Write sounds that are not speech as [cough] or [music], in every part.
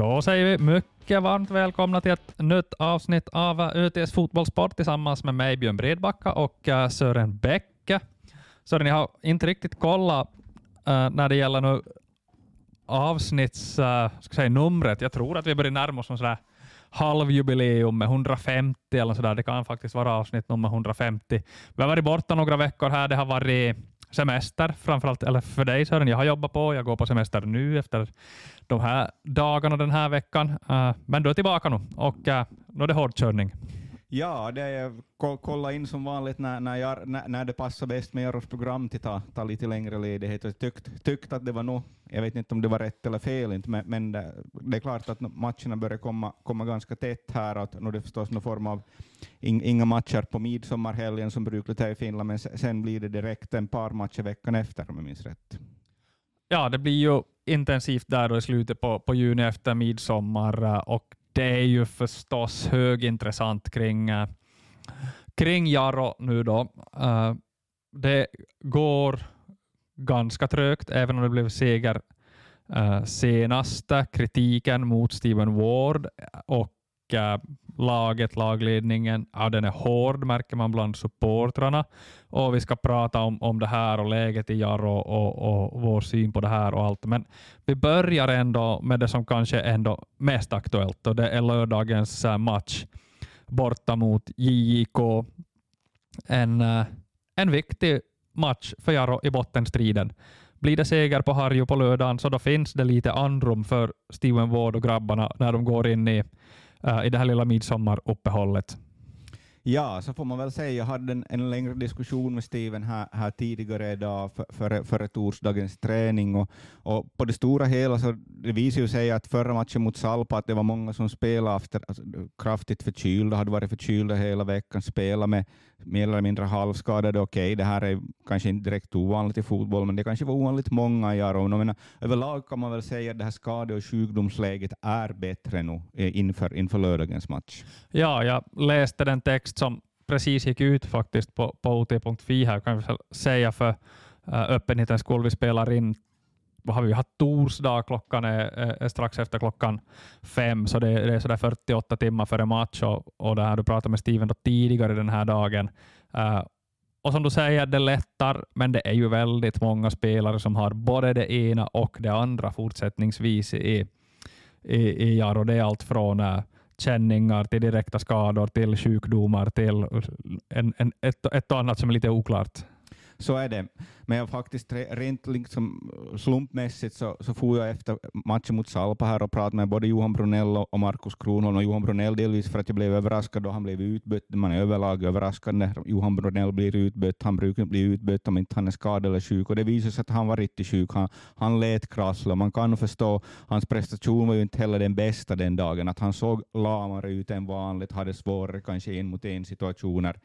Då säger vi mycket varmt välkomna till ett nytt avsnitt av ÖTS Fotbollssport tillsammans med mig Björn Bredbacka och uh, Sören Bäcke. Sören, jag har inte riktigt kollat uh, när det gäller nu avsnittsnumret. Eh, uh. Jag tror att vi börjar närma oss sådär halvjubileum med 150 eller sådär. Det kan faktiskt vara avsnitt nummer 150. Vi har varit borta några veckor här. Det har varit semester, framförallt, eller för dig Sören, jag har jobbat på, jag går på semester nu efter de här dagarna den här veckan. Uh, men du är tillbaka nu och uh, nu är det hårdkörning. Ja, det är kolla in som vanligt när, när, jag, när, när det passar bäst med Jaros program till ta, ta lite längre ledighet. Jag tyckte tyckt att det var nog, jag vet inte om det var rätt eller fel, inte, men, men det, det, är klart att matcherna börjar komma, komma ganska tätt här, Att, nu är det förstås någon form av in, inga matcher på midsommarhelgen som brukligt är i Finland, men sen blir det direkt en par matcher veckan efter om jag minns rätt. Ja, det blir ju intensivt där då i slutet på, på juni efter midsommar eh, och det är ju förstås högintressant kring, eh, kring Jaro nu då. Eh, det går ganska trögt, även om det blev seger eh, senaste. Kritiken mot Steven Ward och laget, lagledningen, ja, den är hård märker man bland supportrarna. Och vi ska prata om, om det här och läget i Jarro och, och, och vår syn på det här och allt. Men vi börjar ändå med det som kanske är ändå mest aktuellt och det är lördagens eh, match borta mot JJK. En, eh, en viktig match för Jarro i bottenstriden. Blir det seger på Harju på lördagen så då finns det lite andrum för Steven Ward och grabbarna när de går in i uh, i det här lilla midsommaruppehållet. Ja, så får man väl säga. Jag hade en, en längre diskussion med Steven här, här tidigare idag för, före, torsdagens träning och, och, på det stora hela så det visar ju sig att förra matchen mot Salpa att det var många som spelade efter, alltså, kraftigt förkylda, hade varit förkylda hela veckan, spelade med mer eller mindre halvskadade. Okej, okay, det här är kanske inte direkt ovanligt i fotboll, men det kanske var ovanligt många i Aron. Menar, överlag kan man väl säga att det här skade och sjukdomsläget är bättre nu eh, inför, inför lördagens match. Ja, jag läste den text som precis gick ut faktiskt på, på OT.fi här, kan vi säga för eh, öppenhetens skull. Vi spelar in har vi haft torsdag, klockan är, är, strax efter klockan fem, så det, det är sådär 48 timmar före match och, och det här, du pratade med Steven då tidigare den här dagen. Uh, och som du säger, det lättar, men det är ju väldigt många spelare som har både det ena och det andra fortsättningsvis i, i, i Jaro. Det är allt från uh, känningar till direkta skador till sjukdomar till en, en, ett, ett och annat som är lite oklart. Så är det. Men jag faktiskt rent liksom slumpmässigt så, så får jag efter matchen mot Salpa här och pratade med både Johan Brunell och Markus Kronholm. Och Johan Brunell delvis för att jag blev överraskad då han blev utbytt. Man är överlag överraskad när Johan Brunell blir utbytt. Han brukar inte bli utbytt om inte han är skadad eller sjuk. Och det visar sig att han var riktigt sjuk. Han, han lät krasslig. Man kan förstå, hans prestation var ju inte heller den bästa den dagen. Att han såg lamare ut än vanligt, hade svårare kanske en mot en situationer.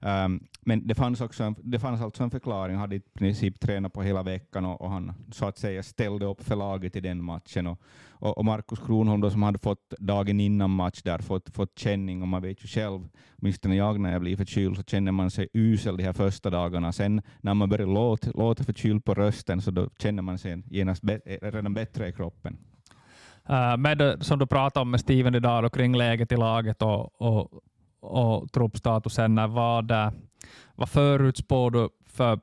Um, men det fanns, också en, det fanns alltså en förklaring. Han hade i princip tränat på hela veckan och, och, han så att säga ställde upp för laget i den matchen. Och, och, och Markus Kronholm då, som hade fått dagen innan match där fått, fått känning och man vet ju själv, åtminstone jag när jag blir förkyld så känner man sig usel de här första dagarna. Sen när man börjar låta, låta förkyld på rösten så då känner man sig genast be, eh, redan bättre i kroppen. Uh, med det, som du pratade om med Steven idag och kring läget i laget och, och och truppstatusen. Vad, vad förutspår du för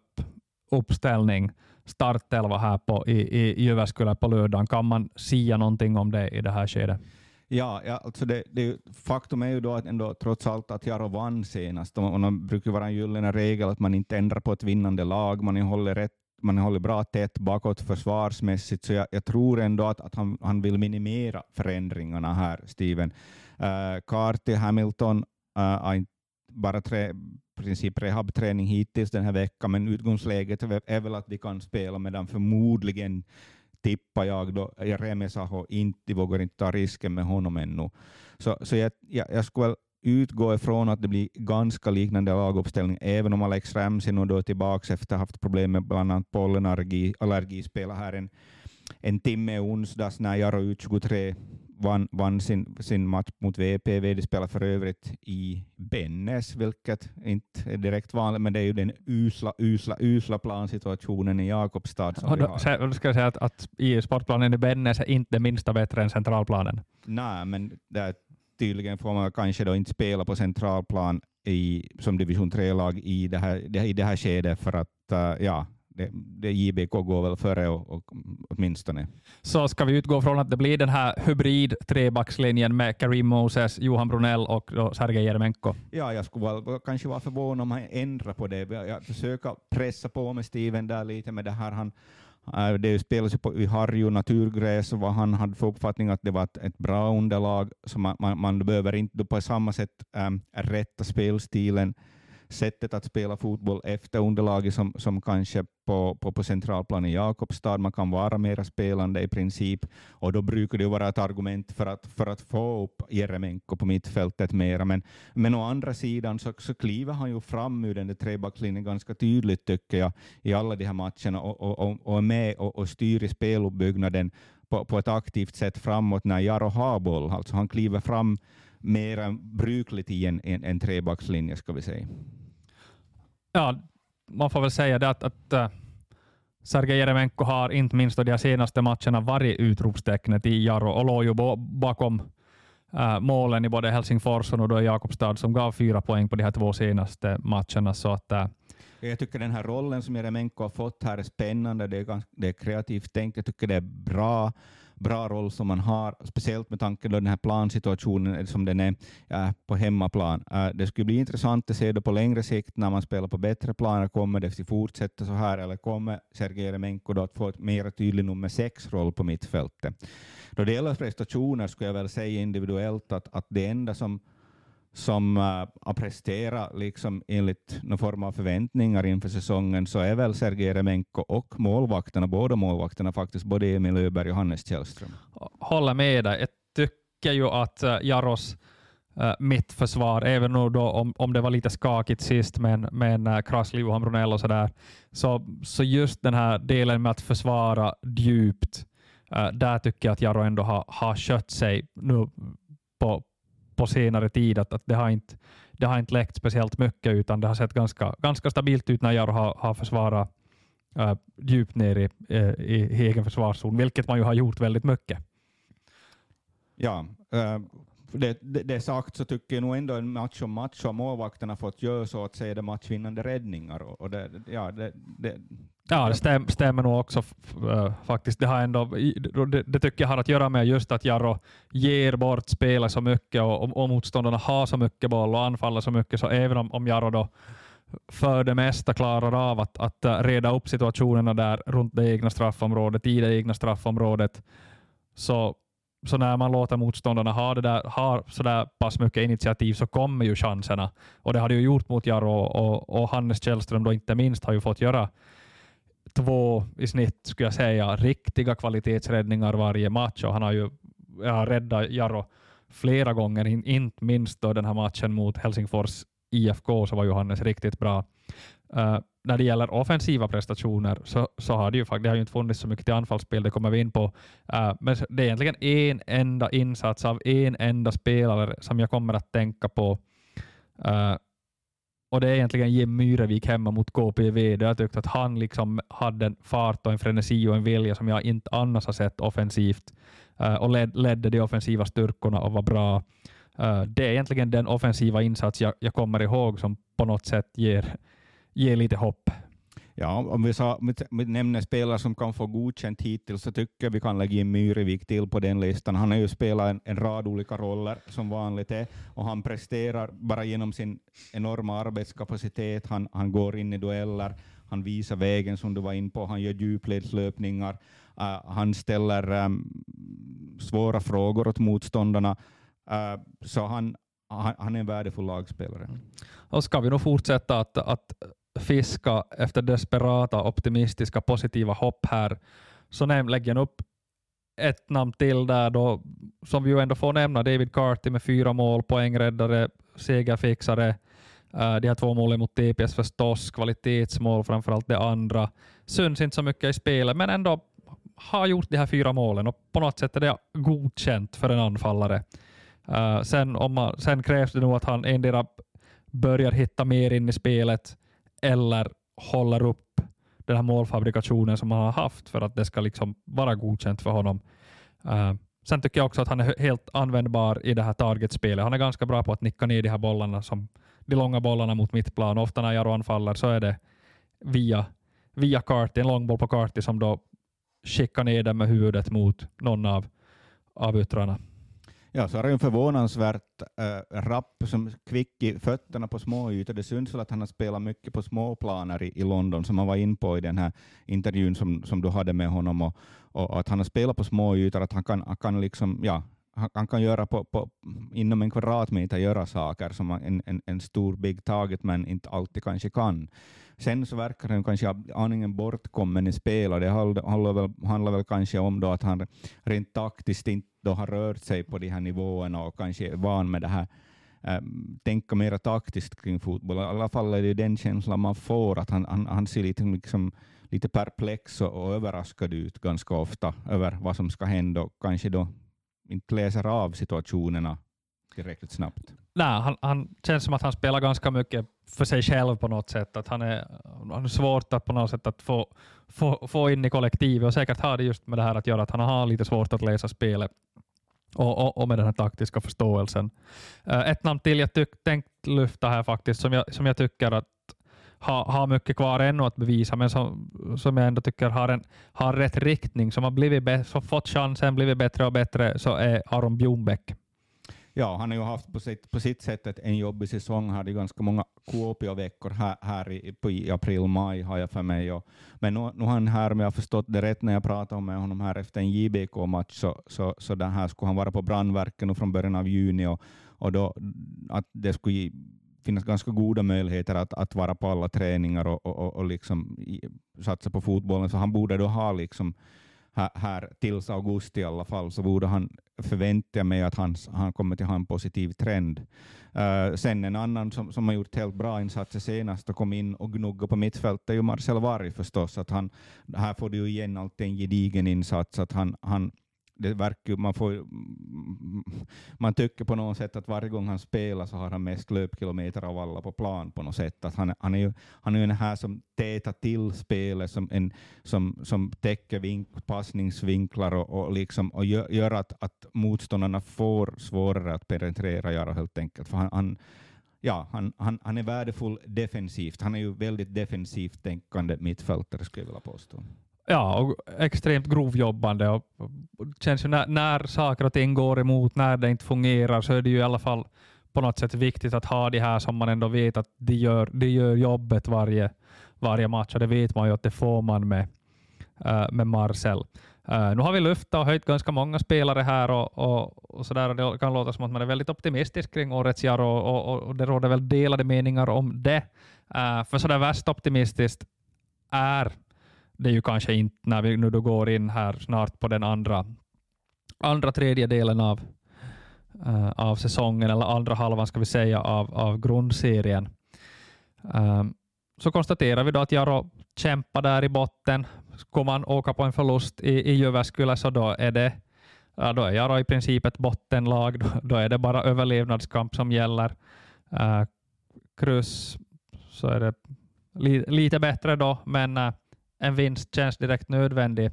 uppställning, startelva här på, i, i Jyväskylä på lördagen? Kan man säga någonting om det i det här skedet? Ja, ja alltså det, det, faktum är ju då att ändå, trots allt att Jaro vann senast, och det brukar vara en gyllene regel att man inte ändrar på ett vinnande lag, man håller rätt man håller bra tätt bakåt försvarsmässigt, så jag, jag tror ändå att, att han, han vill minimera förändringarna här, Steven. Eh, uh, Carty, Hamilton Uh, bara tre, princip rehabträning hittills den här veckan, men utgångsläget är väl att de kan spela, medan förmodligen tippar jag då Remesaho inte vågar inte ta risken med honom ännu. Så, så jag, jag, jag skulle väl utgå ifrån att det blir ganska liknande laguppställning, även om Alex Ramsey nu då är tillbaka efter att ha haft problem med bland annat pollenallergi, allergi, spelar här en, en timme onsdags när Jaro ut 23 vann, vann sin, sin match mot VPV. De spelar för övrigt i Bennes, vilket inte är direkt vanligt, men det är ju den usla, usla, usla plansituationen i Jakobstad som Och vi då, har. så- då ska jag säga att, att i sportplanen i Bennes är inte det minsta bättre än centralplanen. Nej, men det är, tydligen får man kanske då inte spela på centralplan i, som division 3-lag i det här, i det här skedet för att uh, ja, det, det JBK går väl före och, och, åtminstone. Så ska vi utgå från att det blir den här hybrid trebackslinjen med Karim Moses, Johan Brunell och Sergej Jeremenko. Ja, jag skulle väl kanske vara förvånad om han ändrar på det. Jag försöker pressa på med Steven där lite med det här. Han, äh, det spelas ju på, i Harju naturgräs och vad han hade för uppfattning att det var ett, ett bra underlag, så man, man, man behöver inte på samma sätt ähm, rätta spelstilen, sättet att spela fotboll efter underlaget som, som kanske på, på, på centralplan i Jakobstad. Man kan vara mera spelande i princip och då brukar det vara ett argument för att, för att få upp Jeremenko på mittfältet mera. Men, men å andra sidan så, så kliver han ju fram ur den där trebackslinjen ganska tydligt tycker jag i alla de här matcherna och, och, och, och är med och, och styr i speluppbyggnaden på, på ett aktivt sätt framåt när Jaro har boll. Alltså han kliver fram mer brukligt i en, en, en trebackslinje ska vi säga. Ja, man får väl säga det att, att äh, Sergej Jeremenko har inte minst de senaste matcherna varit utropstecknet i Jaro och låg ju bakom äh, målen i både Helsingfors och då Jakobstad som gav fyra poäng på de här två senaste matcherna. Så att, äh, Jag tycker den här rollen som Jeremenko har fått här är spännande, det är, ganska, det är kreativt tänkt, jag tycker det är bra, bra roll som man har, speciellt med tanke på den här plansituationen som den är äh, på hemmaplan. Äh, det skulle bli intressant att se det på längre sikt när man spelar på bättre planer, kommer det att fortsätta så här eller kommer Sergej Remenko då att få ett mer tydlig nummer sex-roll på mittfältet? Då det gäller prestationer skulle jag väl säga individuellt att, att det enda som som uh, har presterat liksom enligt någon form av förväntningar inför säsongen så är väl Sergej Remenko och målvakterna, båda målvakterna faktiskt, både Emil Öberg och Hannes Källström. håller med dig. Jag tycker ju att eh, Jaros eh, äh, mittförsvar, även nu då om, om det var lite skakigt sist med en, äh, krasslig Johan Brunell och sådär, så, så just den här delen med att försvara djupt, äh, där tycker jag att Jaro ändå har, har skött sig nu på, på senare tid. Att, att det, har inte, det har inte läckt speciellt mycket, utan det har sett ganska, ganska stabilt ut när Jaro har, har försvarat äh, djupt ner i, äh, i, i egen försvarszon, vilket man ju har gjort väldigt mycket. Ja, äh, det, det, det sagt så tycker jag nog ändå en match om match har målvakterna fått göra så att säga matchvinnande räddningar. Och, och det, ja, det, det, Ja, det stäm, stämmer nog också äh, faktiskt. Det, har ändå, det, det tycker jag har att göra med just att Jarro ger bort spelet så mycket och, och, och motståndarna har så mycket boll och anfaller så mycket, så även om, om Jarro då för det mesta klarar av att, att eh, reda upp situationerna där runt det egna straffområdet, i det egna straffområdet, så, så när man låter motståndarna ha, det där, ha så där pass mycket initiativ så kommer ju chanserna. Och det har det ju gjort mot Jaro och, och Hannes Källström då inte minst har ju fått göra två i snitt, skulle jag säga, riktiga kvalitetsräddningar varje match. Och han har ju ja, räddat Jaro flera gånger, in, inte minst då den här matchen mot Helsingfors IFK så var Johannes riktigt bra. Uh, när det gäller offensiva prestationer så, så har det ju, det har ju inte funnits så mycket till anfallsspel, det kommer vi in på. Uh, men det är egentligen en enda insats av en enda spelare som jag kommer att tänka på. Uh, och det är egentligen Jim Myrevik hemma mot KPV. Där jag tyckte att han liksom hade en fart och en frenesi och en vilja som jag inte annars har sett offensivt uh, och led, ledde de offensiva styrkorna och var bra. Uh, det är egentligen den offensiva insats jag, jag kommer ihåg som på något sätt ger, ger lite hopp. Ja, om vi, sa, vi nämner spelare som kan få godkänt hittills så tycker jag vi kan lägga in Myrevik till på den listan. Han har ju spelat en, en rad olika roller som vanligt är och han presterar bara genom sin enorma arbetskapacitet. Han, han går in i dueller, han visar vägen som du var in på, han gör djupledslöpningar, uh, han ställer um, svåra frågor åt motståndarna. Uh, så han, han, han är en värdefull lagspelare. Och ska vi nog fortsätta att, att fiska efter desperata, optimistiska, positiva hopp här, så näm, lägger jag upp ett namn till där då, som vi ju ändå får nämna, David Carty med fyra mål, poängräddare, segerfixare. Eh, de här två målen mot TPS förstås, kvalitetsmål framförallt det andra. Syns inte så mycket i spelet, men ändå har gjort de här fyra målen och på något sätt är det godkänt för en anfallare. Uh, sen, om man, sen krävs det nog att han endera börjar hitta mer in i spelet eller håller upp den här målfabrikationen som han har haft för att det ska liksom vara godkänt för honom. Uh, sen tycker jag också att han är helt användbar i det här targetspelet. Han är ganska bra på att nicka ner de här bollarna, som, de långa bollarna mot mittplan. Ofta när Jaro anfaller så är det via, via Carty, en långboll på Carty som då skickar ner den med huvudet mot någon av, av yttrarna. Ja, så har han förvånansvärt äh, rapp, som kvick i fötterna på små ytor. Det syns väl att han har spelat mycket på småplaner i, i London, som han var in på i den här intervjun som, som du hade med honom, och, och att han har spelat på små ytor, att han kan, han kan liksom, ja, han, han kan göra på, på, inom en kvadratmeter göra saker som en, en, en stor big target men inte alltid kanske kan. Sen så verkar han kanske aningen bortkommen i spel och det handlar väl, handlar väl kanske om då att han rent taktiskt inte då har rört sig på de här nivåerna och kanske är van med det här ähm, tänka mer taktiskt kring fotboll. I alla fall är det den känslan man får, att han, han, han ser lite, liksom, lite perplex och, och överraskad ut ganska ofta över vad som ska hända och kanske då inte läser av situationerna tillräckligt snabbt. Nej, han, han känns som att han spelar ganska mycket för sig själv på något sätt. Att han, är, han är svårt att på något sätt att få, få, få in i kollektivet och säkert har det just med det här att göra att han har lite svårt att läsa spelet och, och, och med den här taktiska förståelsen. Uh, ett namn till jag tyck, tänkt lyfta här faktiskt som jag, som jag tycker att har, ha mycket kvar ännu att bevisa, men som, som jag ändå tycker har, en, har rätt riktning, som har blivit som fått chansen, blivit bättre och bättre, så är Aron Bjornbäck. Ja, han har ju haft på sitt, på sitt sätt en jobbig säsong. Han hade ganska många Kuopio-veckor här, här i, på, i april, maj har jag för mig. Och, men nu, nu har han här, om jag har förstått det rätt när jag pratade med honom här efter en JBK-match, så, så, så den här skulle han vara på brandverken från början av juni och, och då, att det skulle finnas ganska goda möjligheter att, att vara på alla träningar och, och, och liksom satsa på fotbollen, så han borde då ha liksom här, här tills augusti i alla fall, så borde han förvänta mig att han, han kommer att ha en positiv trend. Uh, sen en annan som, som har gjort helt bra insatser senast och kom in och gnuggade på mittfältet är ju Marcel Varg förstås. Att han, här får du ju igen alltid en gedigen insats. Att han, han, det verkar, man, får, mm, man tycker på något sätt att varje gång han spelar så har han mest löpkilometer av alla på plan på något sätt. Att han, han är ju han är ju den här som tätar till spelet, som, en, som, som täcker vink, passningsvinklar och, och, liksom, och gör, gör att, att motståndarna får svårare att penetrera Jara helt enkelt. För han, han ja, han, han, han är värdefull defensivt. Han är ju väldigt defensivt tänkande mittfältare skulle jag vilja påstå. Ja, och extremt grovjobbande. Och, känns ju när, när saker och ting går emot, när det inte fungerar, så är det ju i alla fall på något sätt viktigt att ha de här som man ändå vet att de gör, de gör jobbet varje, varje match. Och det vet man ju att det får man med, uh, med Marcel. Uh, nu har vi lyftat och höjt ganska många spelare här och, och, och, sådär. det kan låta som att man är väldigt optimistisk kring årets JARO och, och, och det råder väl delade meningar om det. Uh, för sådär värst optimistiskt är det är ju kanske inte när vi nu då går in här snart på den andra, andra tredje delen av, uh, av säsongen, eller andra halvan ska vi säga, av, av grundserien. Um, så konstaterar vi då att Jaro kämpar där i botten. Skulle man åka på en förlust i, i Jyväskylä så då är det ja, då är Jaro i princip ett bottenlag. Då, då är det bara överlevnadskamp som gäller. Uh, kryss så är det li, lite bättre då, men uh, en vinst känns direkt nödvändig.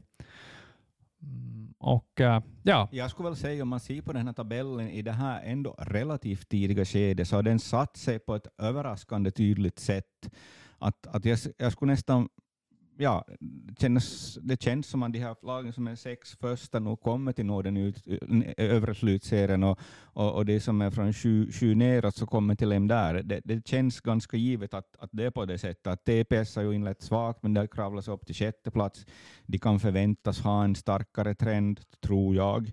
Mm, och, eh, ja. Jag skulle väl säga om man ser på den här tabellen i det här ändå relativt tidiga skedet så har den satt sig på ett överraskande tydligt sätt. Att, att jag, jag skulle nästan ja, känns, det känns som att de här lagen som är sex första nu kommer till nå den ut, övre slutserien och, och, och det som är från sju, sju neråt så kommer till en där. Det, det känns ganska givet att, att det är på det sättet. Att TPS har ju inlett svagt, men det sig upp till sjätte plats. De kan förväntas ha en starkare trend, tror jag,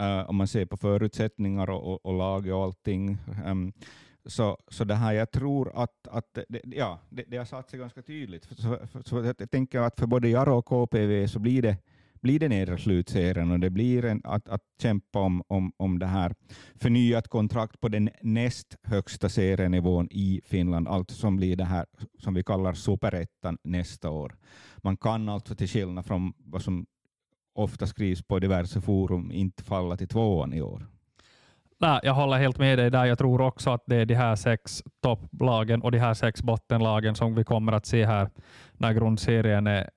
uh, om man ser på förutsättningar och, och, och lag och allting. Um, så, så det här, jag tror att, att det, ja, det, det har satt sig ganska tydligt. Så, så jag tänker att för både Jaro och KPV så blir det, blir det nedre slutserien och det blir en, att, att kämpa om, om, om det här förnyat kontrakt på den näst högsta serienivån i Finland, allt som blir det här som vi kallar superettan nästa år. Man kan alltså till skillnad från vad som ofta skrivs på diverse forum inte falla till tvåan i år. Nej, jag håller helt med dig där. Jag tror också att det är de här sex topplagen och de här sex bottenlagen som vi kommer att se här när grundserien är,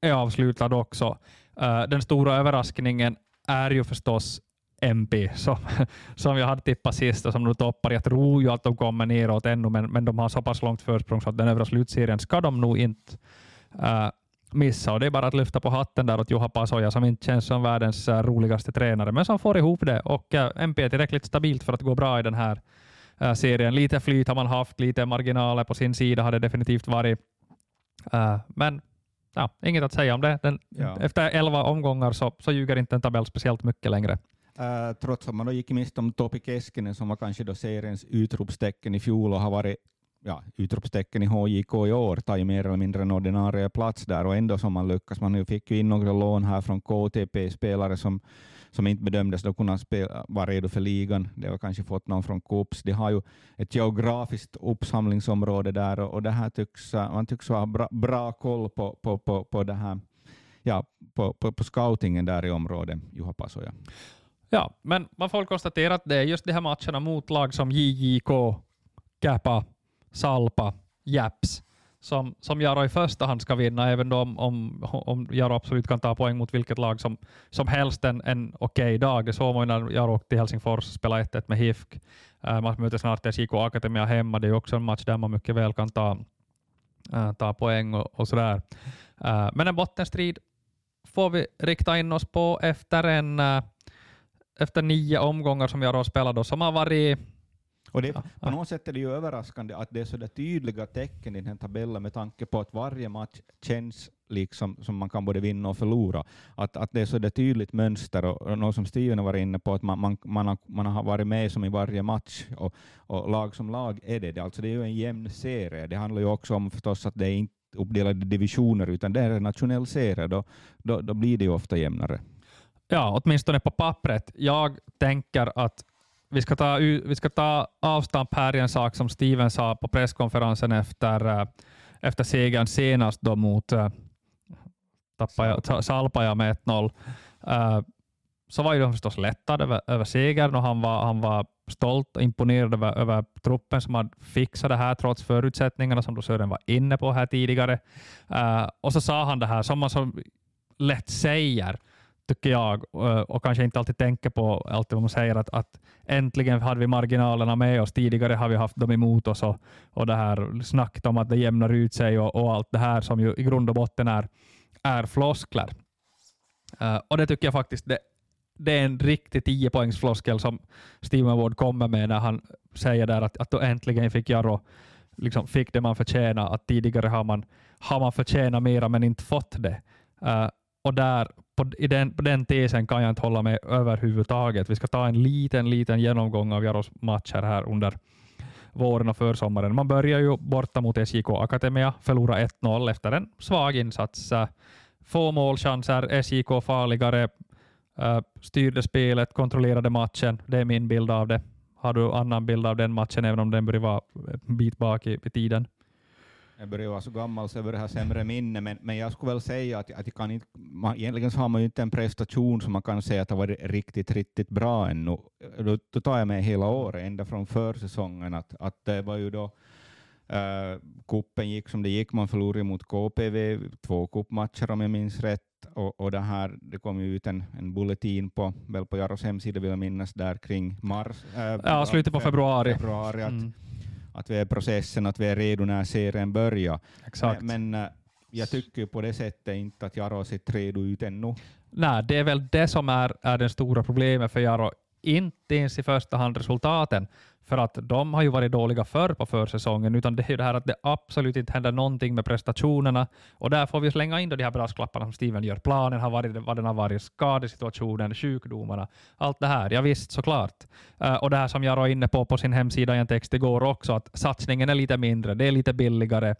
är avslutad också. Uh, den stora överraskningen är ju förstås MP som, som jag hade tippat sist och som nu toppar. Jag tror ju att de kommer neråt ännu, men, men de har så pass långt försprång så att den övre slutserien ska de nog inte uh, missa. Och det är bara att lyfta på hatten där åt Juha Pasoja som inte känns som världens uh, roligaste tränare, men som får ihop det. Och uh, MP är tillräckligt stabilt för att gå bra i den här uh, serien. Lite flyt har man haft, lite marginaler på sin sida har det definitivt varit. men ja, inget att säga om det. Den, ja. Efter elva omgångar så, så ljuger inte en tabell speciellt mycket längre. Uh, trots att man då gick miste om Topi Keskinen som var kanske då seriens utropstecken i fjol och har varit ja, utropstecken i HJK i år, tagit mer eller mindre en ordinarie plats där och ändå som man lyckas. Man fick ju in några lån här från KTP, spelare som, som inte bedömdes då kunna spela, vara redo för ligan. Det har kanske fått någon från KOPS. De har ju ett geografiskt uppsamlingsområde där och, och det här tycks, man tycks ha bra, bra koll på, på, på, på det här ja, på, på, på scoutingen där i området, Juha Pasoja. Ja, men man får konstatera att det är just de här matcherna mot lag som JJK, Käpa, Salpa, Japs som, som Jaro i första hand ska vinna, även om, om, om Jaro absolut kan ta poäng mot vilket lag som, som helst en, en okej okay dag. Det såg man när Jaro åkte till Helsingfors och spelade 1-1 med HIFK. Eh, man möter snart SJK Akademia hemma. Det är också en match där man mycket väl kan ta, eh, ta poäng och, och sådär. Eh, men en bottenstrid får vi rikta in oss på efter en efter nio omgångar som Jaro spelade, som har varit och det, på något sätt är det ju överraskande att det är så där tydliga tecken i den här tabellen med tanke på att varje match känns liksom som man kan både vinna och förlora. Att, att det är så där tydligt mönster och, och något som Steven har varit inne på, att man, man, man, har, man har varit med som i varje match och, och lag som lag är det. det. Alltså det är ju en jämn serie. Det handlar ju också om förstås att det är inte uppdelade divisioner utan det är en nationell serie. Då, då, då blir det ju ofta jämnare. Ja, åtminstone på pappret. Jag tänker att vi ska ta, vi ska ta avstamp här i en sak som Steven sa på presskonferensen efter, eh, efter segern senast då mot eh, uh, Salpaja med 1-0. Uh, eh, så var ju de förstås lättade över, över segern och han var, han var stolt och imponerad över, över truppen som hade fixat det här trots förutsättningarna som då Sören var inne på här tidigare. Uh, och så sa han det här som man så lätt säger tycker jag, eh, och kanske inte alltid tänker på allt vad man säger, att, att äntligen hade vi marginalerna med oss. Tidigare har vi haft dem emot oss och, och det här snacket om att det jämnar ut sig och, och allt det här som ju i grund och botten är, är floskler. Uh, och det tycker jag faktiskt det, det är en riktig 10 poängs floskel som Steven Ward kommer med när han säger där att, att då äntligen fick Jarro liksom fick det man förtjänar. Att tidigare har man, har man förtjänat mera men inte fått det. Uh, och där, på, i den, på den tesen kan jag inte hålla med överhuvudtaget. Vi ska ta en liten, liten genomgång av Jaros matcher här under våren och försommaren. Man börjar ju borta mot SJK Akademia, förlora 1-0 efter en svag insats. Få målchanser, SJK farligare, eh, styrde spelet, kontrollerade matchen. Det är min bild av det. Har du annan bild av den matchen, även om den börjar vara en bit bak i, i tiden? Jag börjar vara så gammal så jag börjar ha sämre minne, men, men jag skulle väl säga att, att jag kan inte, man, egentligen så har man ju inte en prestation som man kan säga att har varit riktigt, riktigt bra ännu. Då, då tar jag med hela året, ända från försäsongen, att, att det var ju då uh, kuppen gick som det gick, man förlorade mot KPV, två kuppmatcher om jag minns rätt, och, och det, här, det kom ju ut en, en bulletin på, väl på Jaros hemsida vill jag minnas, där kring mars. Äh, ja, slutet på februari. februari att, mm att vi är i processen, att vi är redo när serien börjar. Exakt. Men, men eh, jag tycker på det sättet inte att Jaro har sett redo ut ännu. Nej, det är väl det som är, är det stora problemet för Jaro. Inte ens i första hand resultaten, för att de har ju varit dåliga förr på försäsongen, utan det är ju det här att det absolut inte händer någonting med prestationerna. Och där får vi slänga in då de här brasklapparna som Steven gör. Planen har varit vad den har varit, skadesituationen, sjukdomarna, allt det här. Ja, visst, såklart. Uh, och det här som jag var inne på på sin hemsida i en text igår också, att satsningen är lite mindre, det är lite billigare.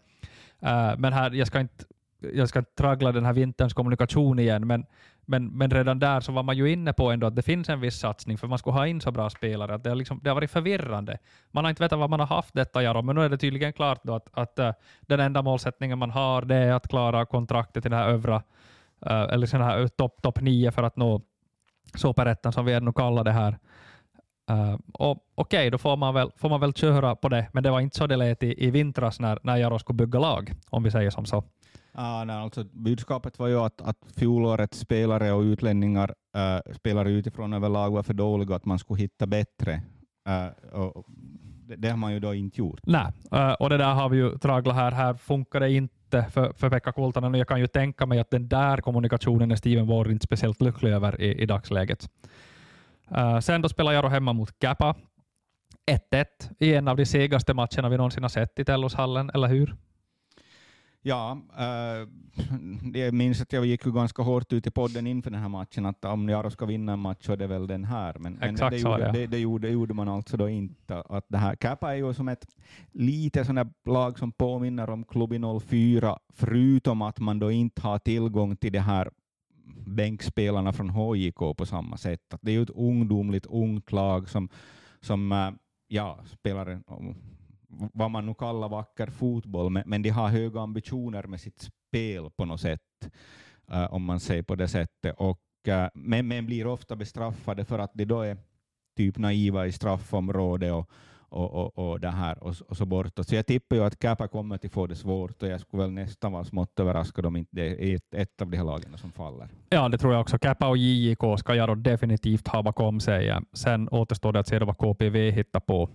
Uh, men här, jag ska inte jag ska inte traggla den här vinterns kommunikation igen, men men, men redan där så var man ju inne på ändå att det finns en viss satsning, för man skulle ha in så bra spelare. Att det, har liksom, det har varit förvirrande. Man har inte vetat vad man har haft detta Jaro, men nu är det tydligen klart då att, att uh, den enda målsättningen man har det är att klara kontraktet i den här övra, uh, eller den här eh, topp top 9 för att nå superettan som vi ännu kallar det här. Uh, Okej, okay, då får man, väl, får man väl köra på det, men det var inte så det lät i, i vintras när, när Jaro skulle bygga lag, om vi säger som så. Ah, nej, alltså, budskapet var ju att, att fjolårets spelare och utlänningar, eh, äh, spelare utifrån överlag var för dåliga, att man skulle hitta bättre. Äh, och det, det, har man ju då inte gjort. Nej, äh, och det där har vi ju traglat här. Här funkar det inte för, för Pekka Kultanen och jag kan ju tänka mig att den där kommunikationen är Steven Ward inte speciellt lycklig över i, i dagsläget. Uh, sen då spelar Jaro hemma mot Kappa. 1-1 i en av de segaste matcherna vi någonsin har sett i Tellushallen, eller hur? Ja, äh, jag minns att jag gick ju ganska hårt ut i podden inför den här matchen, att om Jaro ska vinna en match så är det väl den här. Men, men det, gjorde, det, det, gjorde, det gjorde man alltså då inte. Att det här, Kappa är ju som ett lite sånt lag som påminner om Klubb 04, förutom att man då inte har tillgång till det här bänkspelarna från HJK på samma sätt. Att det är ju ett ungdomligt, ungt lag som, som äh, ja, spelar en, vad man nu kallar vacker fotboll, men, men de har höga ambitioner med sitt spel på något sätt, uh, om man säger på det sättet. Och, uh, men, men blir ofta bestraffade för att de då är typ naiva i straffområdet och, och, och, och, det här och, och så bortåt. Så jag tippar ju att Kappa kommer att få det svårt och jag skulle väl nästan vara smått överraskad om inte det är ett, ett av de här lagen som faller. Ja, det tror jag också. Kappa och JJK ska jag då definitivt ha bakom sig. Sen återstår det att se vad KPV hittar på.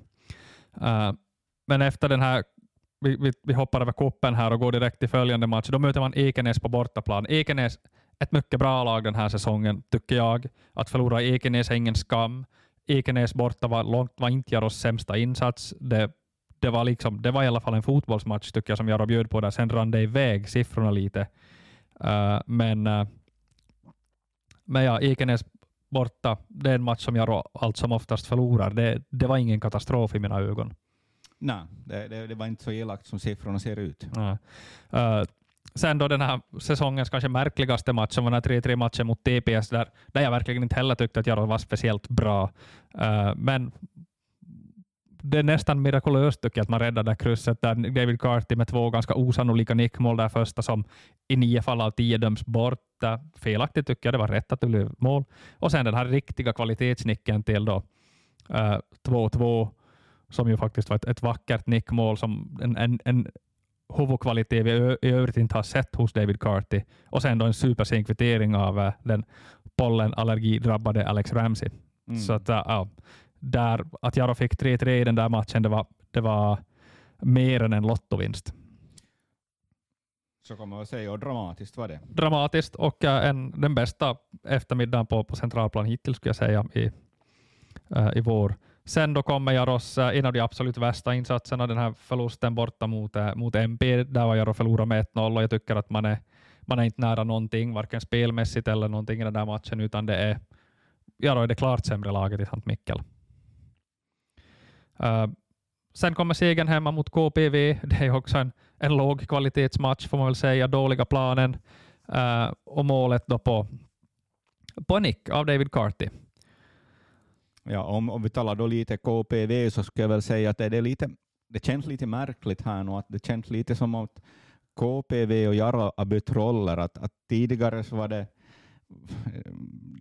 Uh, men efter den här, vi, vi, vi hoppar över kuppen här och går direkt till följande match. Då möter man Ekenäs på bortaplan. Ekenäs, ett mycket bra lag den här säsongen, tycker jag. Att förlora Ekenäs är ingen skam. Ekenäs borta var långt var inte Jaros sämsta insats. Det, det, var liksom, det var i alla fall en fotbollsmatch tycker jag som Jaro bjöd på där. Sen rann det iväg siffrorna lite. Uh, men, uh, men ja, Ekenäs borta, det är en match som Jaro allt som oftast förlorar. Det, det var ingen katastrof i mina ögon. Nej, det, det, det, var inte så elakt som siffrorna ser ut. Ja. Uh, eh, sen då den här säsongens kanske märkligaste matchen var den 3-3 matchen mot TPS, där, där jag verkligen inte heller tyckte att Jaro var speciellt bra. Uh, men det är nästan mirakulöst tycker jag att man räddade det krysset där David Carty med två ganska osannolika nickmål. Där första som i nio fall av tio döms bort. Felaktigt tycker jag, det var rätt att det blev mål. Och sen den här riktiga kvalitetsnicken till då eh, 2-2 uh, som ju faktiskt var ett, ett vackert nickmål, som en, en, en huvudkvalitet vi i övrigt inte har sett hos David Carty. Och sen då en supersin kvittering av uh, den pollenallergidrabbade Alex Ramsey. Mm. Så att, uh, ja, där, att Jaro fick 3-3 i den där matchen, det var, det var mer än en lottovinst. Så kan man säga, och dramatiskt var det. Dramatiskt och uh, en, den bästa eftermiddagen på, på centralplan hittills skulle jag säga i, uh, i vår. Sen då kommer Jaros, en av de absolut värsta insatserna, den här förlusten borta mot, eh, mot MP, där var Jaro förlorade med 1-0 och jag tycker att man är, man är inte nära någonting, varken spelmässigt eller någonting i den där matchen, utan det är Jaro är det klart sämre laget i Sankt Mikkel. Uh, sen kommer segern hemma mot KPV. Det är också en, en låg kvalitetsmatch får man väl säga, dåliga planen uh, och målet då på, på nick av David Carty. Ja, om, om vi talar då lite KPV så skulle jag väl säga att det, är lite, det känns lite märkligt här nu, att det känns lite som att KPV och Jarl har bytt roller. Att, att tidigare så var det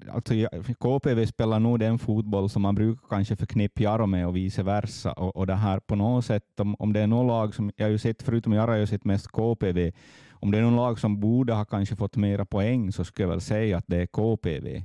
alltså KPV spelar nog den fotboll som man brukar kanske förknippa Jaro med och vice versa. Och, och det här på något sätt, om, om det är något lag som, jag har ju sett, förutom Jaro, jag har sett mest KPV, om det är något lag som borde ha kanske fått mera poäng så skulle jag väl säga att det är KPV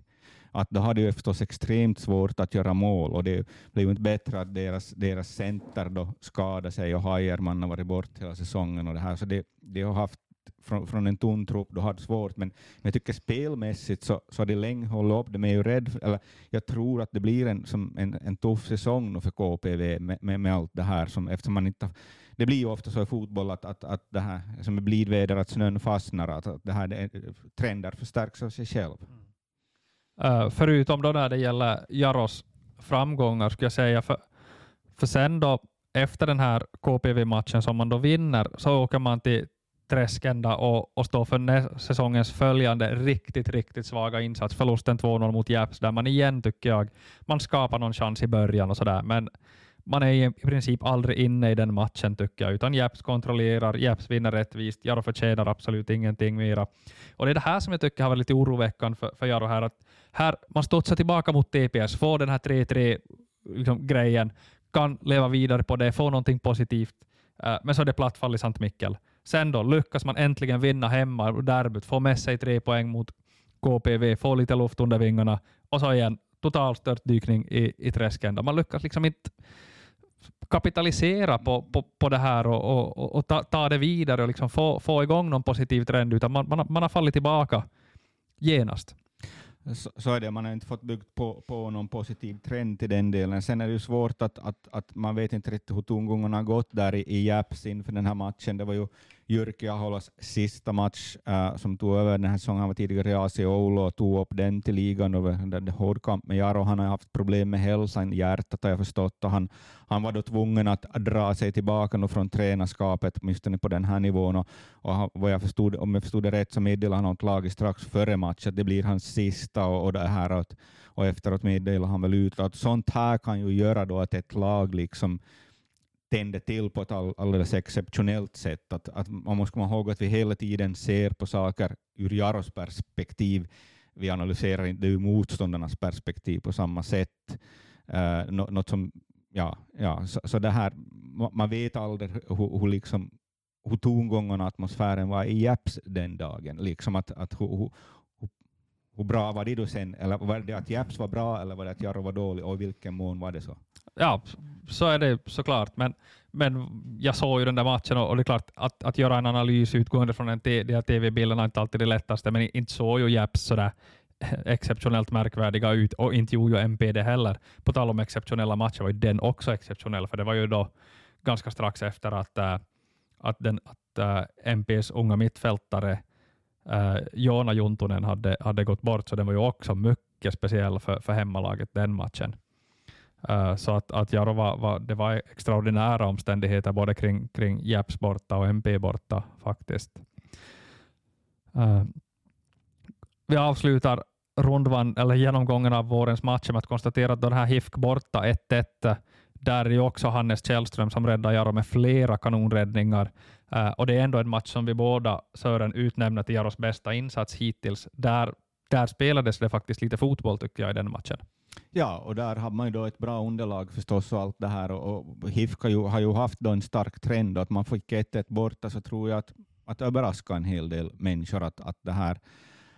att då hade ju förstås extremt svårt att göra mål och det blev ju inte bättre att deras, deras center då skadade sig och Hajerman har varit bort hela säsongen och det här, så det, det har haft från, från en tunn trupp, då har det svårt, men, men jag tycker spelmässigt så, så har de länge hållit upp De är ju är rädd, eller jag tror att det blir en, som en, en tuff säsong nu för KPV med, med, med allt det här, som, eftersom man inte det blir ju ofta så i fotboll att, att, att det här som är blidväder, att snön fastnar, att, att det här det, trender förstärks av sig själv. Mm. Uh, förutom då när det gäller Jaros framgångar skulle jag säga. För, för sen då efter den här KPV-matchen som man då vinner så åker man till Träskenda och, och står för säsongens följande riktigt, riktigt svaga insats. Förlusten 2-0 mot Japs där man igen tycker jag, man skapar någon chans i början och sådär, men man är i princip aldrig inne i den matchen tycker jag, utan Japs kontrollerar, Japs vinner rättvist, Jaro förtjänar absolut ingenting mera. Och det är det här som jag tycker har varit lite oroväckande för, för Jaro här, att här man studsar tillbaka mot TPS, får den här 3-3 liksom, grejen, kan leva vidare på det, få någonting positivt, eh, men så är det platt fall i Sankt Mikkel. Sen då lyckas man äntligen vinna hemma derbyt, få med sig tre poäng mot KPV, få lite luft under vingarna och så igen total störtdykning i, i träsken. Man lyckas liksom inte kapitalisera på, på, på det här och, och, och ta, ta, det vidare och liksom få, få igång någon positiv trend, utan man, man, man har fallit tillbaka genast. Så, så, är det, man har inte fått byggt på, på någon positiv trend till den delen. Sen är det ju svårt att, att, att man vet inte riktigt hur tongångarna har gått där i, i Japs inför den här matchen. Det var ju Jyrki Aholas sista match uh, som tog över den här säsongen. Han var tidigare i AC Oulu och tog upp den till ligan. Och den hård kamp med Jaro. Han har haft problem med hälsan, hjärtat har jag förstått. Och han, han var då tvungen att dra sig tillbaka från tränarskapet, åtminstone på den här nivån. Och, och vad jag förstod, om jag förstod det rätt så meddelade han åt laget strax före matchen att det blir hans sista. Och, och, det här att, och efteråt meddelade han väl ut att sånt här kan ju göra då att ett lag liksom tände till på ett all, alldeles exceptionellt sätt. Att, att man måste komma ihåg att vi hela tiden ser på saker ur Jaros perspektiv. Vi analyserar inte ur motståndarnas perspektiv på samma sätt. Uh, något som, ja, ja, så, så det här, man vet aldrig hur, hur, liksom, hur tongångarna och atmosfären var i Japs den dagen. Liksom att, att hur, hur, bra var det då sen? Eller var det att Japs var bra eller var det att Jarro var dålig och i vilken mån var det så? Ja, så är det såklart. Men, men jag såg ju den där matchen och, och det är klart att, att göra en analys utgående från en de här TV-bilderna är inte alltid det lättaste, men inte såg ju Japs sådär [laughs] exceptionellt märkvärdiga ut och inte gjorde ju MP det heller. På tal om exceptionella matcher var ju den också exceptionell, för det var ju då ganska strax efter att, äh, att, den, att eh, äh, MPs unga mittfältare uh, Joona Juntunen hade, hade gått bort, så den var ju också mycket speciell för, för hemmalaget den matchen. Uh, så att, att Jaro var, var, det var extraordinära omständigheter både kring, kring Japs borta och MP borta faktiskt. Uh, vi avslutar rundvan, eller genomgången av vårens matcher med att konstatera att den här HIFK borta 1-1, där är ju också Hannes Källström som räddar Jaro med flera kanonräddningar. Uh, och det är ändå en match som vi båda, Sören, utnämner till Jaros bästa insats hittills. Där, där spelades det faktiskt lite fotboll tycker jag i den matchen. Ja, och där har man ju då ett bra underlag förstås och allt det här. Och, och HIFK har ju, har ju haft då en stark trend att man fick 1-1 borta så tror jag att, att överraska en hel del människor att, att det här.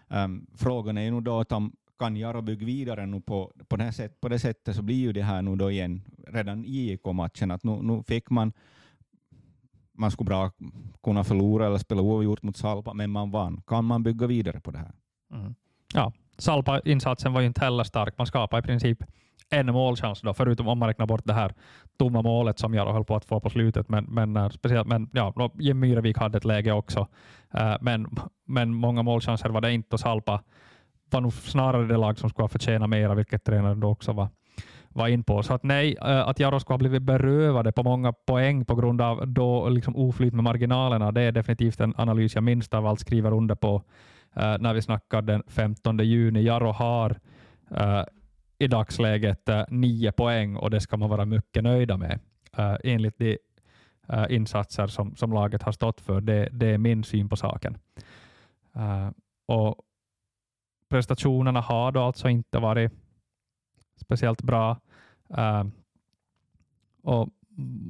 Um, frågan är ju nog då att om kan Jaro bygga vidare nu på, på, det sätt, på det sättet så blir ju det här nu då igen redan i IK-matchen att nu, nu fick man man skulle bra kunna förlora eller spela oavgjort mot Salpa, men man vann. Kan man bygga vidare på det här? Mm. Ja, Salpa-insatsen var ju inte heller stark. Man skapade i princip en målchans, då, förutom om man räknar bort det här tomma målet som jag höll på att få på slutet. Men, men, eh, speciellt, men ja, Jim Myrevik hade ett läge också. Eh, men, men många målchanser var det inte och Salpa var nog snarare det lag som skulle ha förtjänat mera, vilket tränaren då också var, var in på. Så att nej, eh, att Jarosko har blivit berövade på många poäng på grund av då liksom oflyt med marginalerna, det är definitivt en analys jag minst av allt skriver under på eh, när vi snackar den 15 juni. Jaro har eh, i dagsläget nio poäng och det ska man vara mycket nöjda med enligt de insatser som, som laget har stått för. Det, det är min syn på saken. och Prestationerna har då alltså inte varit speciellt bra. Eh, och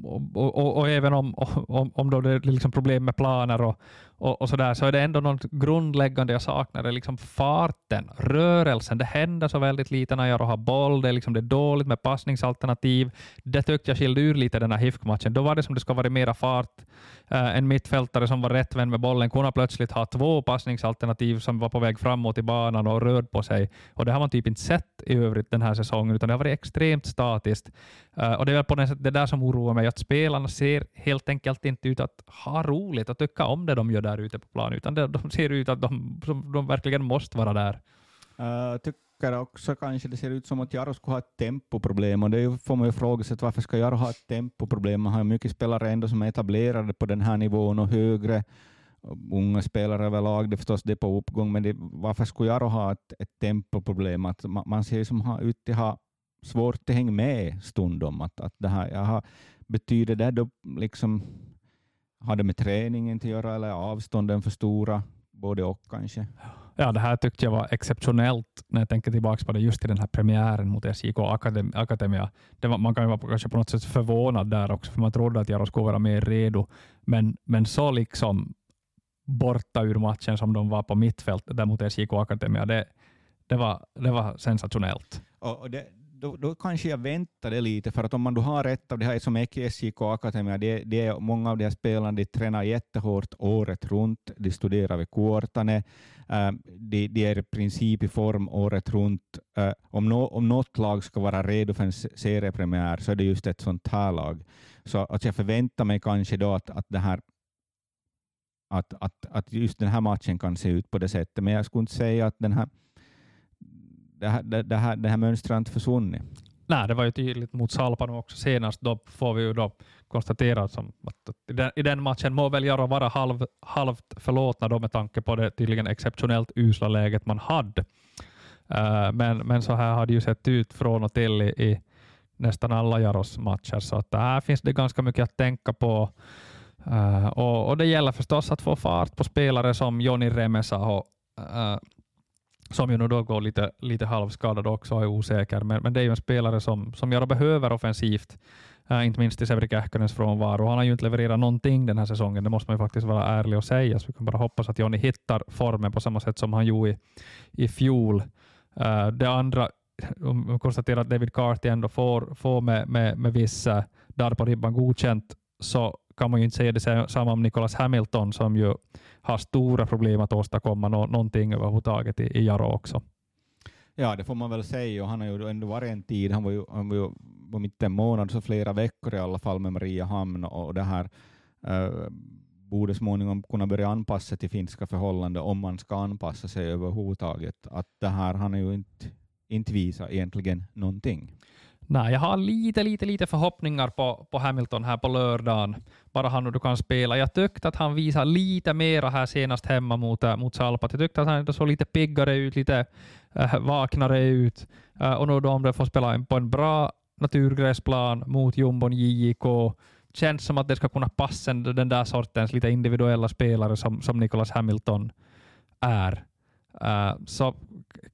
och, och, och, även om, om, om då det är liksom problem med planer och, och, och sådär, så är det ändå något grundläggande jag saknar. Det är liksom farten, rörelsen. Det händer så väldigt lite när jag har boll. Det är, liksom det är dåligt med passningsalternativ. Det tyckte jag skilde ur lite den här HIFK-matchen. Då var det som det ska vara mera fart. Eh, en mittfältare som var rätt vän med bollen kunde plötsligt ha två passningsalternativ som var på väg framåt i banan och rörde på sig. Och Det har man typ inte sett i övrigt den här säsongen, utan det har varit extremt statiskt. Eh, och Det är väl på det, där som oroar mig, att spelarna ser helt enkelt inte ut att ha roligt och tycka om det de gör där ute på plan, utan de ser ut att de, de verkligen måste vara där. Uh, tycker också kanske det ser ut som att Jaro skulle ha ett tempoproblem, och det får man ju fråga sig varför ska Jaro ha ett tempoproblem? Man har ju mycket spelare ändå som är etablerade på den här nivån och högre, unga spelare överlag, det är förstås det på uppgång, men det, varför skulle Jaro ha ett, ett tempoproblem? Att man, man ser som ha, ut att ha svårt att hänga med stundom. Att, att det här, jag har, betyder det då liksom, har det med träningen att göra eller avstånden för stora? Både och kanske. Ja, det här tyckte jag var exceptionellt när jag tänker tillbaka på det just i den här premiären mot SJK Akadem Akademia. Det var, man kan ju vara kanske på något sätt förvånad där också, för man trodde att Jaro skulle vara mer redo. Men, men så liksom borta ur matchen som de var på mittfält där mot SJK Akademia, det, det, var, det var sensationellt. Och det, då, då kanske jag väntade lite, för att om man då har ett av de här som SJK Akademia, det, det är många av de här spelarna, de tränar jättehårt året runt, de studerar vid Kuortane, äh, de, de, är i princip i form året runt. Äh, om, no, om något lag ska vara redo för en seriepremiär så är det just ett sånt här lag. Så att jag förväntar mig kanske då att, att det här att, att, att just den här matchen kan se ut på det sättet, men jag skulle inte säga att den här det här, det, det här, det här mönstret har inte försvunnit. Nej, det var ju tydligt mot Salpan också senast. Då får vi ju då konstatera som att i den, i den matchen må väl Jaro vara halv, halvt förlåtna då med tanke på det tydligen exceptionellt usla läget man hade. Uh, men, men så här har det ju sett ut från och till i, i nästan alla Jaros matcher, så att här finns det ganska mycket att tänka på. Uh, och, och, det gäller förstås att få fart på spelare som Joni Remesa och eh, uh, som ju nu då går lite, lite halvskadad också och är osäker, men, men det är ju en spelare som, som jag behöver offensivt, äh, inte minst i Severi Kähkönens frånvaro. Han har ju inte levererat någonting den här säsongen, det måste man ju faktiskt vara ärlig och säga, så vi kan bara hoppas att Jonny hittar formen på samma sätt som han gjorde i, i fjol. Äh, det andra, om vi konstaterar att David Carty ändå får, får med, med, med viss eh, där på ribban godkänt, så kan man ju inte säga detsamma om Nicholas Hamilton som ju har stora problem att åstadkomma no någonting överhuvudtaget i, i Jaro också. Ja, det får man väl säga. Och han har ju ändå varit en tid, han var ju, han var ju om inte en månad så flera veckor i alla fall med Mariehamn och det här eh, borde småningom kunna börja anpassa till finska förhållanden om man ska anpassa sig överhuvudtaget. Att det här, han har ju inte, inte visat egentligen någonting. Nej, jag har lite, lite, lite förhoppningar på, på Hamilton här på lördagen. Bara han nu kan spela. Jag tyckte att han visade lite mera här senast hemma mot, äh, mot Salpat. Jag tyckte att han såg lite piggare ut, lite äh, vaknare ut. Äh, och nu då om de får spela på en bra naturgräsplan mot jumbon JJK känns som att det ska kunna passa den där sortens lite individuella spelare som, som Nicholas Hamilton är. Äh, så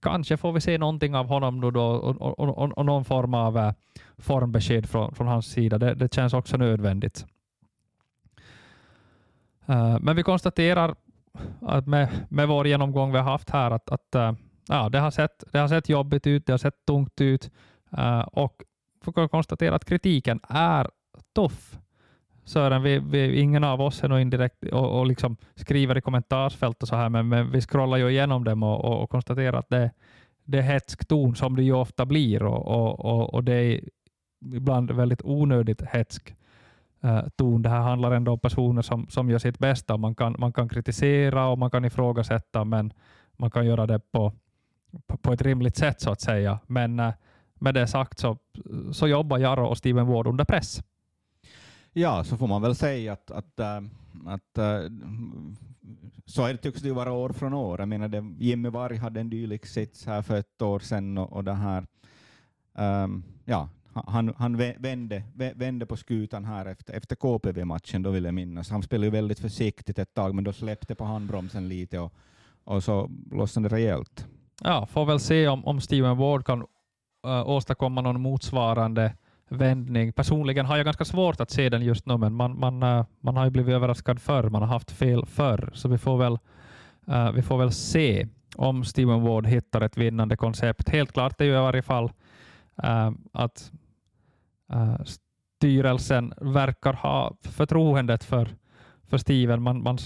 kanske får vi se någonting av honom nu då och, och, och, och någon form av eh, formbesked från, från hans sida. Det, det känns också nödvändigt. Uh, men vi konstaterar att med, med vår genomgång vi har haft här att, att eh, ja, det, har sett, det har sett jobbigt ut, det har sett tungt ut och får konstatera att kritiken är tuff. Sören, vi, vi, ingen av oss är nog indirekt och, och liksom skriver i kommentarsfält och så här, men, men vi scrollar ju igenom dem och, och, och konstaterar att det, det är hetsk ton som det ju ofta blir och, och, och, och det är ibland väldigt onödigt hetsk eh, ton. Det här handlar ändå om personer som, som gör sitt bästa. Man kan, man kan kritisera och man kan ifrågasätta, men man kan göra det på, på, på ett rimligt sätt så att säga. Men eh, med det sagt så, så jobbar Jarro och Steven Ward under press. Ja, så får man väl säga att, att, äh, att äh, så är det, tycks det ju vara år från år. Jag menar, det, Jimmy Varg hade en dylik sits här för ett år sedan och, och det här, um, ja, han, han vände, vände på skutan här efter, efter KPV-matchen, då vill jag minnas. Han spelade ju väldigt försiktigt ett tag, men då släppte på handbromsen lite och, och så lossnade det rejält. Ja, får väl se om, om Steven Ward kan äh, åstadkomma någon motsvarande vändning. Personligen har jag ganska svårt att se den just nu, men man, man, eh, man har ju blivit överraskad förr. Man har haft fel förr, så vi får väl, uh, vi får väl se om Steven Ward hittar ett vinnande koncept. Helt klart är ju i varje fall uh, att styrelsen verkar ha förtroendet för för Steven. Man, man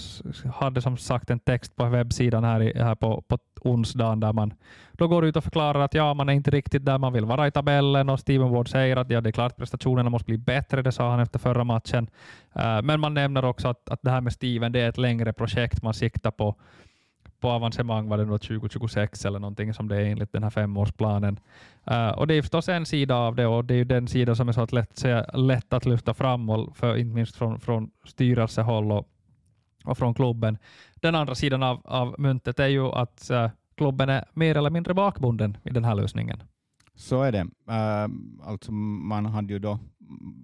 hade som sagt en text på webbsidan här, i, här på, på onsdagen där man då går ut och förklarar att ja, man är inte riktigt där man vill vara i tabellen och Steven Ward säger att ja, det är klart prestationerna måste bli bättre, det sa han efter förra matchen. Uh, men man nämner också att, att det här med Steven det är ett längre projekt man siktar på på avancemang var det nog 2026 eller någonting som det är enligt den här femårsplanen. Uh, äh, och det är förstås en sida av det och det är ju den sida som är så att lätt, lätt att lyfta fram, och för, inte minst från, från styrelsehåll och, och från klubben. Den andra sidan av, av myntet är ju att uh, klubben är mer eller mindre bakbunden i den här lösningen. Så är det. Uh, alltså man hade ju då,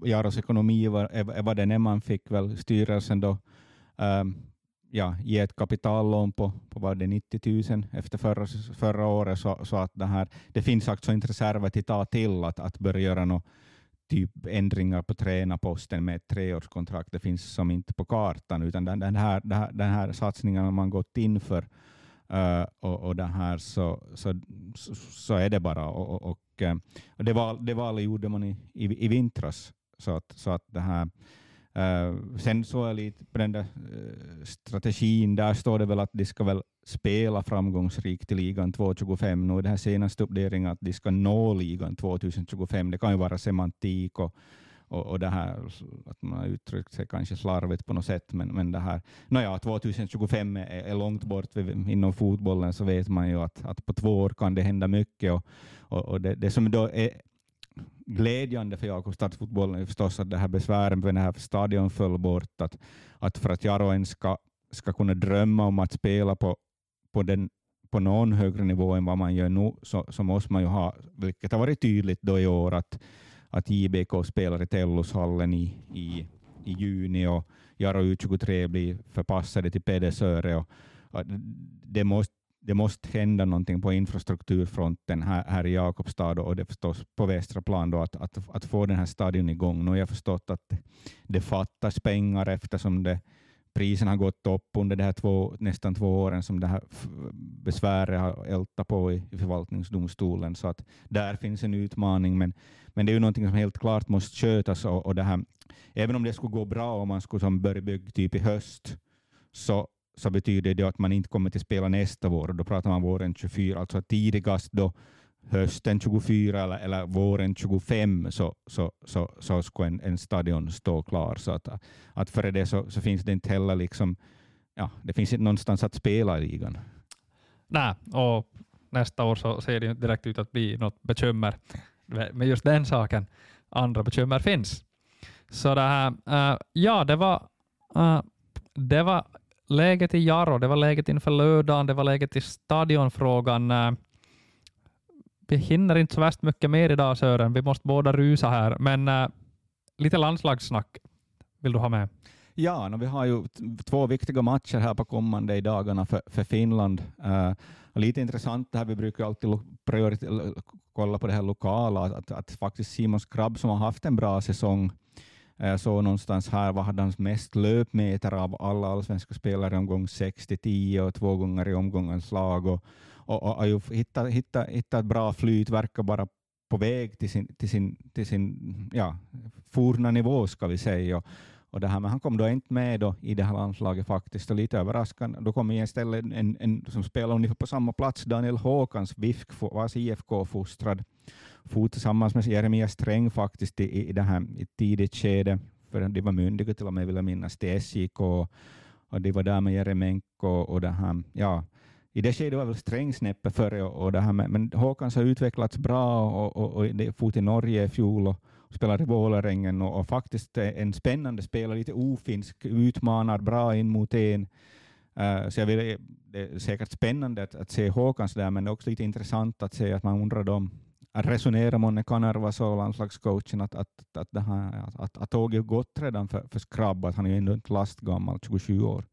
Jaros ekonomi var, var vad den man fick väl styrelsen då uh, ja, ge ett kapitallån på, på var det 90 000 efter förra, förra året, så, så att det, här, det finns också inte reserver till ta till att, att börja göra något typ ändringar på tränarposten med ett treårskontrakt. Det finns som inte på kartan, utan den, den, här, den, här, den här satsningen har man gått in för uh, och, och det här så, så, så är det bara. Och, och, och eh, och det, val, det valet gjorde man i, i, i vintras. Så att, så att det här, uh, sen så är lite på den där eh, strategin, där står det väl att de ska väl spela framgångsrikt i ligan 2025. Nu är det här senaste uppdateringen att de ska nå ligan 2025. Det kan ju vara semantik och, och, och det här att man har uttryckt sig kanske slarvigt på något sätt, men, men det här, nåja, 2025 är, är långt bort inom fotbollen, så vet man ju att, att på två år kan det hända mycket. Och, och, och det, det som då är glädjande för Jakobstadsfotbollen är förstås att det här besvären med den här stadion föll bort, att, att för att Jaro ska, ska kunna drömma om att spela på, på den på någon högre nivå än vad man gör nu, så, så måste man ju ha, vilket har varit tydligt då i år, att, att JBK spelar i Tellushallen i, i, i juni och Jaro U23 blir förpassade till Pedersöre. Och, och det, måste, det måste hända någonting på infrastrukturfronten här, här i Jakobstad och det förstås på västra plan då, att, att, att få den här stadion igång. Nu har jag förstått att det fattas pengar eftersom det priserna har gått upp under de här två, nästan två åren som det här besväret har ältat på i, i förvaltningsdomstolen. Så att där finns en utmaning, men, men det är ju någonting som helt klart måste skötas. Och, och det här, även om det skulle gå bra om man skulle som börja bygga typ i höst, så, så betyder det att man inte kommer till spela nästa vår. Och då pratar man våren 24, alltså tidigast då hösten 24 eller, eller våren 25 så, så, så, så skulle en, en stadion stå klar. Så att, att före det så, så finns det inte heller liksom, ja, det finns inte någonstans att spela i ligan. Nej, och nästa år så ser det inte direkt ut att bli något bekymmer med just den saken. Andra bekymmer finns. Så det här, uh, ja, det var, uh, det var läget i Jarro, det var läget inför lördagen, det var läget i stadionfrågan. Eh, vi hinner inte så värst mycket mer idag Sören, vi måste båda rusa här, men eh, lite landslagssnack vill du ha med? Ja, no, vi har ju två viktiga matcher här på kommande i dagarna för, för Finland. Uh, lite intressant det här, vi brukar alltid kolla på det här lokala, att, att faktiskt Simon Skrabb som har haft en bra säsong, Eh, jag såg någonstans här, vad hade han mest löpmeter av alla allsvenska spelare i omgång 6-10 och två gånger i omgångens lag. Och, och, och, och hitta, hitta, hitta ett bra flyt, verkar bara på väg till sin, till sin, till sin ja, forna nivå, ska vi säga. Och, och det här, men han kom då inte med då i det här landslaget faktiskt, och lite överraskande. Då kom istället en, en, en som spelar ungefär på samma plats, Daniel Håkans, VIFK, vars IFK-fostrad, for tillsammans med Jeremia Sträng faktiskt i, i det här i tidigt skede, för de var myndiga till och med, vill jag minnas, till SJK, och de var där med Jeremenko och det här, ja, i det skedet var väl Sträng snäppet före, och, och det här med, men Håkans har utvecklats bra och, och, och det for till Norge i fjol och spelade i Vålerengen och, och faktiskt en spännande spelare, lite ofinsk, utmanar bra in mot en. Uh, så jag vill, det är säkert spännande att, att se Håkans där, men det är också lite intressant att se att man undrar om resonerar Monne Kanerva så, landslagscoachen att, att, att, det här, att, att, att tåget gått redan för, för Skrabb, att han är ju ändå inte lastgammal, 27 år.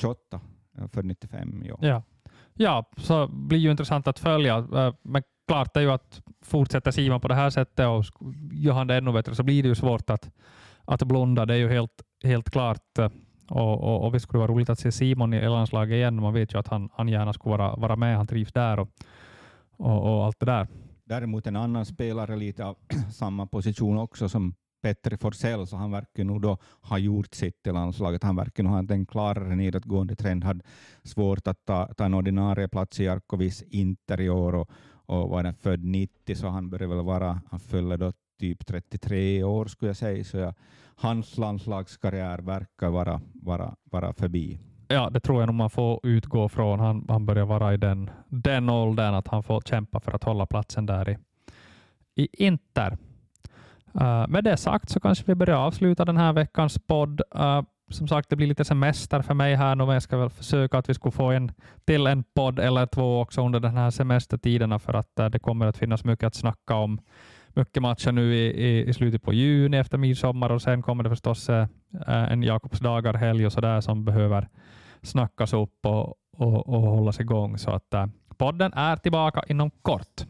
28 eh, för 95. Ja. Ja. ja, så blir ju intressant att följa. Eh, men klart är ju att fortsätter Simon på det här sättet och gör han det ännu bättre så blir det ju svårt att, att blunda. Det är ju helt, helt klart. Eh, och, och, och visst skulle det vara roligt att se Simon i landslaget igen. Man vet ju att han, han gärna skulle vara, vara med. Han trivs där och, och, och allt det där. Däremot en annan spelare lite av [clears throat] samma position också som Petri Forsell, så han verkar nog då ha gjort sitt i landslaget. Han verkar nog ha en klarare nedåtgående trend. Hade svårt att ta, ta en ordinarie plats i Jarkovis Inter i år och, och var den född 90, så han började väl vara, han följde då typ 33 år skulle jag säga, så jag, hans landslagskarriär verkar vara, vara, vara förbi. Ja, det tror jag nog man får utgå från. Han, han börjar vara i den, den åldern att han får kämpa för att hålla platsen där i, i Inter. Uh, med det sagt så kanske vi börjar avsluta den här veckans podd. Uh, som sagt, det blir lite semester för mig här nu, men jag ska väl försöka att vi ska få en till en podd eller två också under den här semestertiderna för att uh, det kommer att finnas mycket att snacka om. Mycket matcher nu i, i, i slutet på juni efter midsommar och sen kommer det förstås uh, en Jakobsdagar-helg och sådär som behöver snackas upp och, och, och hållas igång. Så att podden är tillbaka inom kort.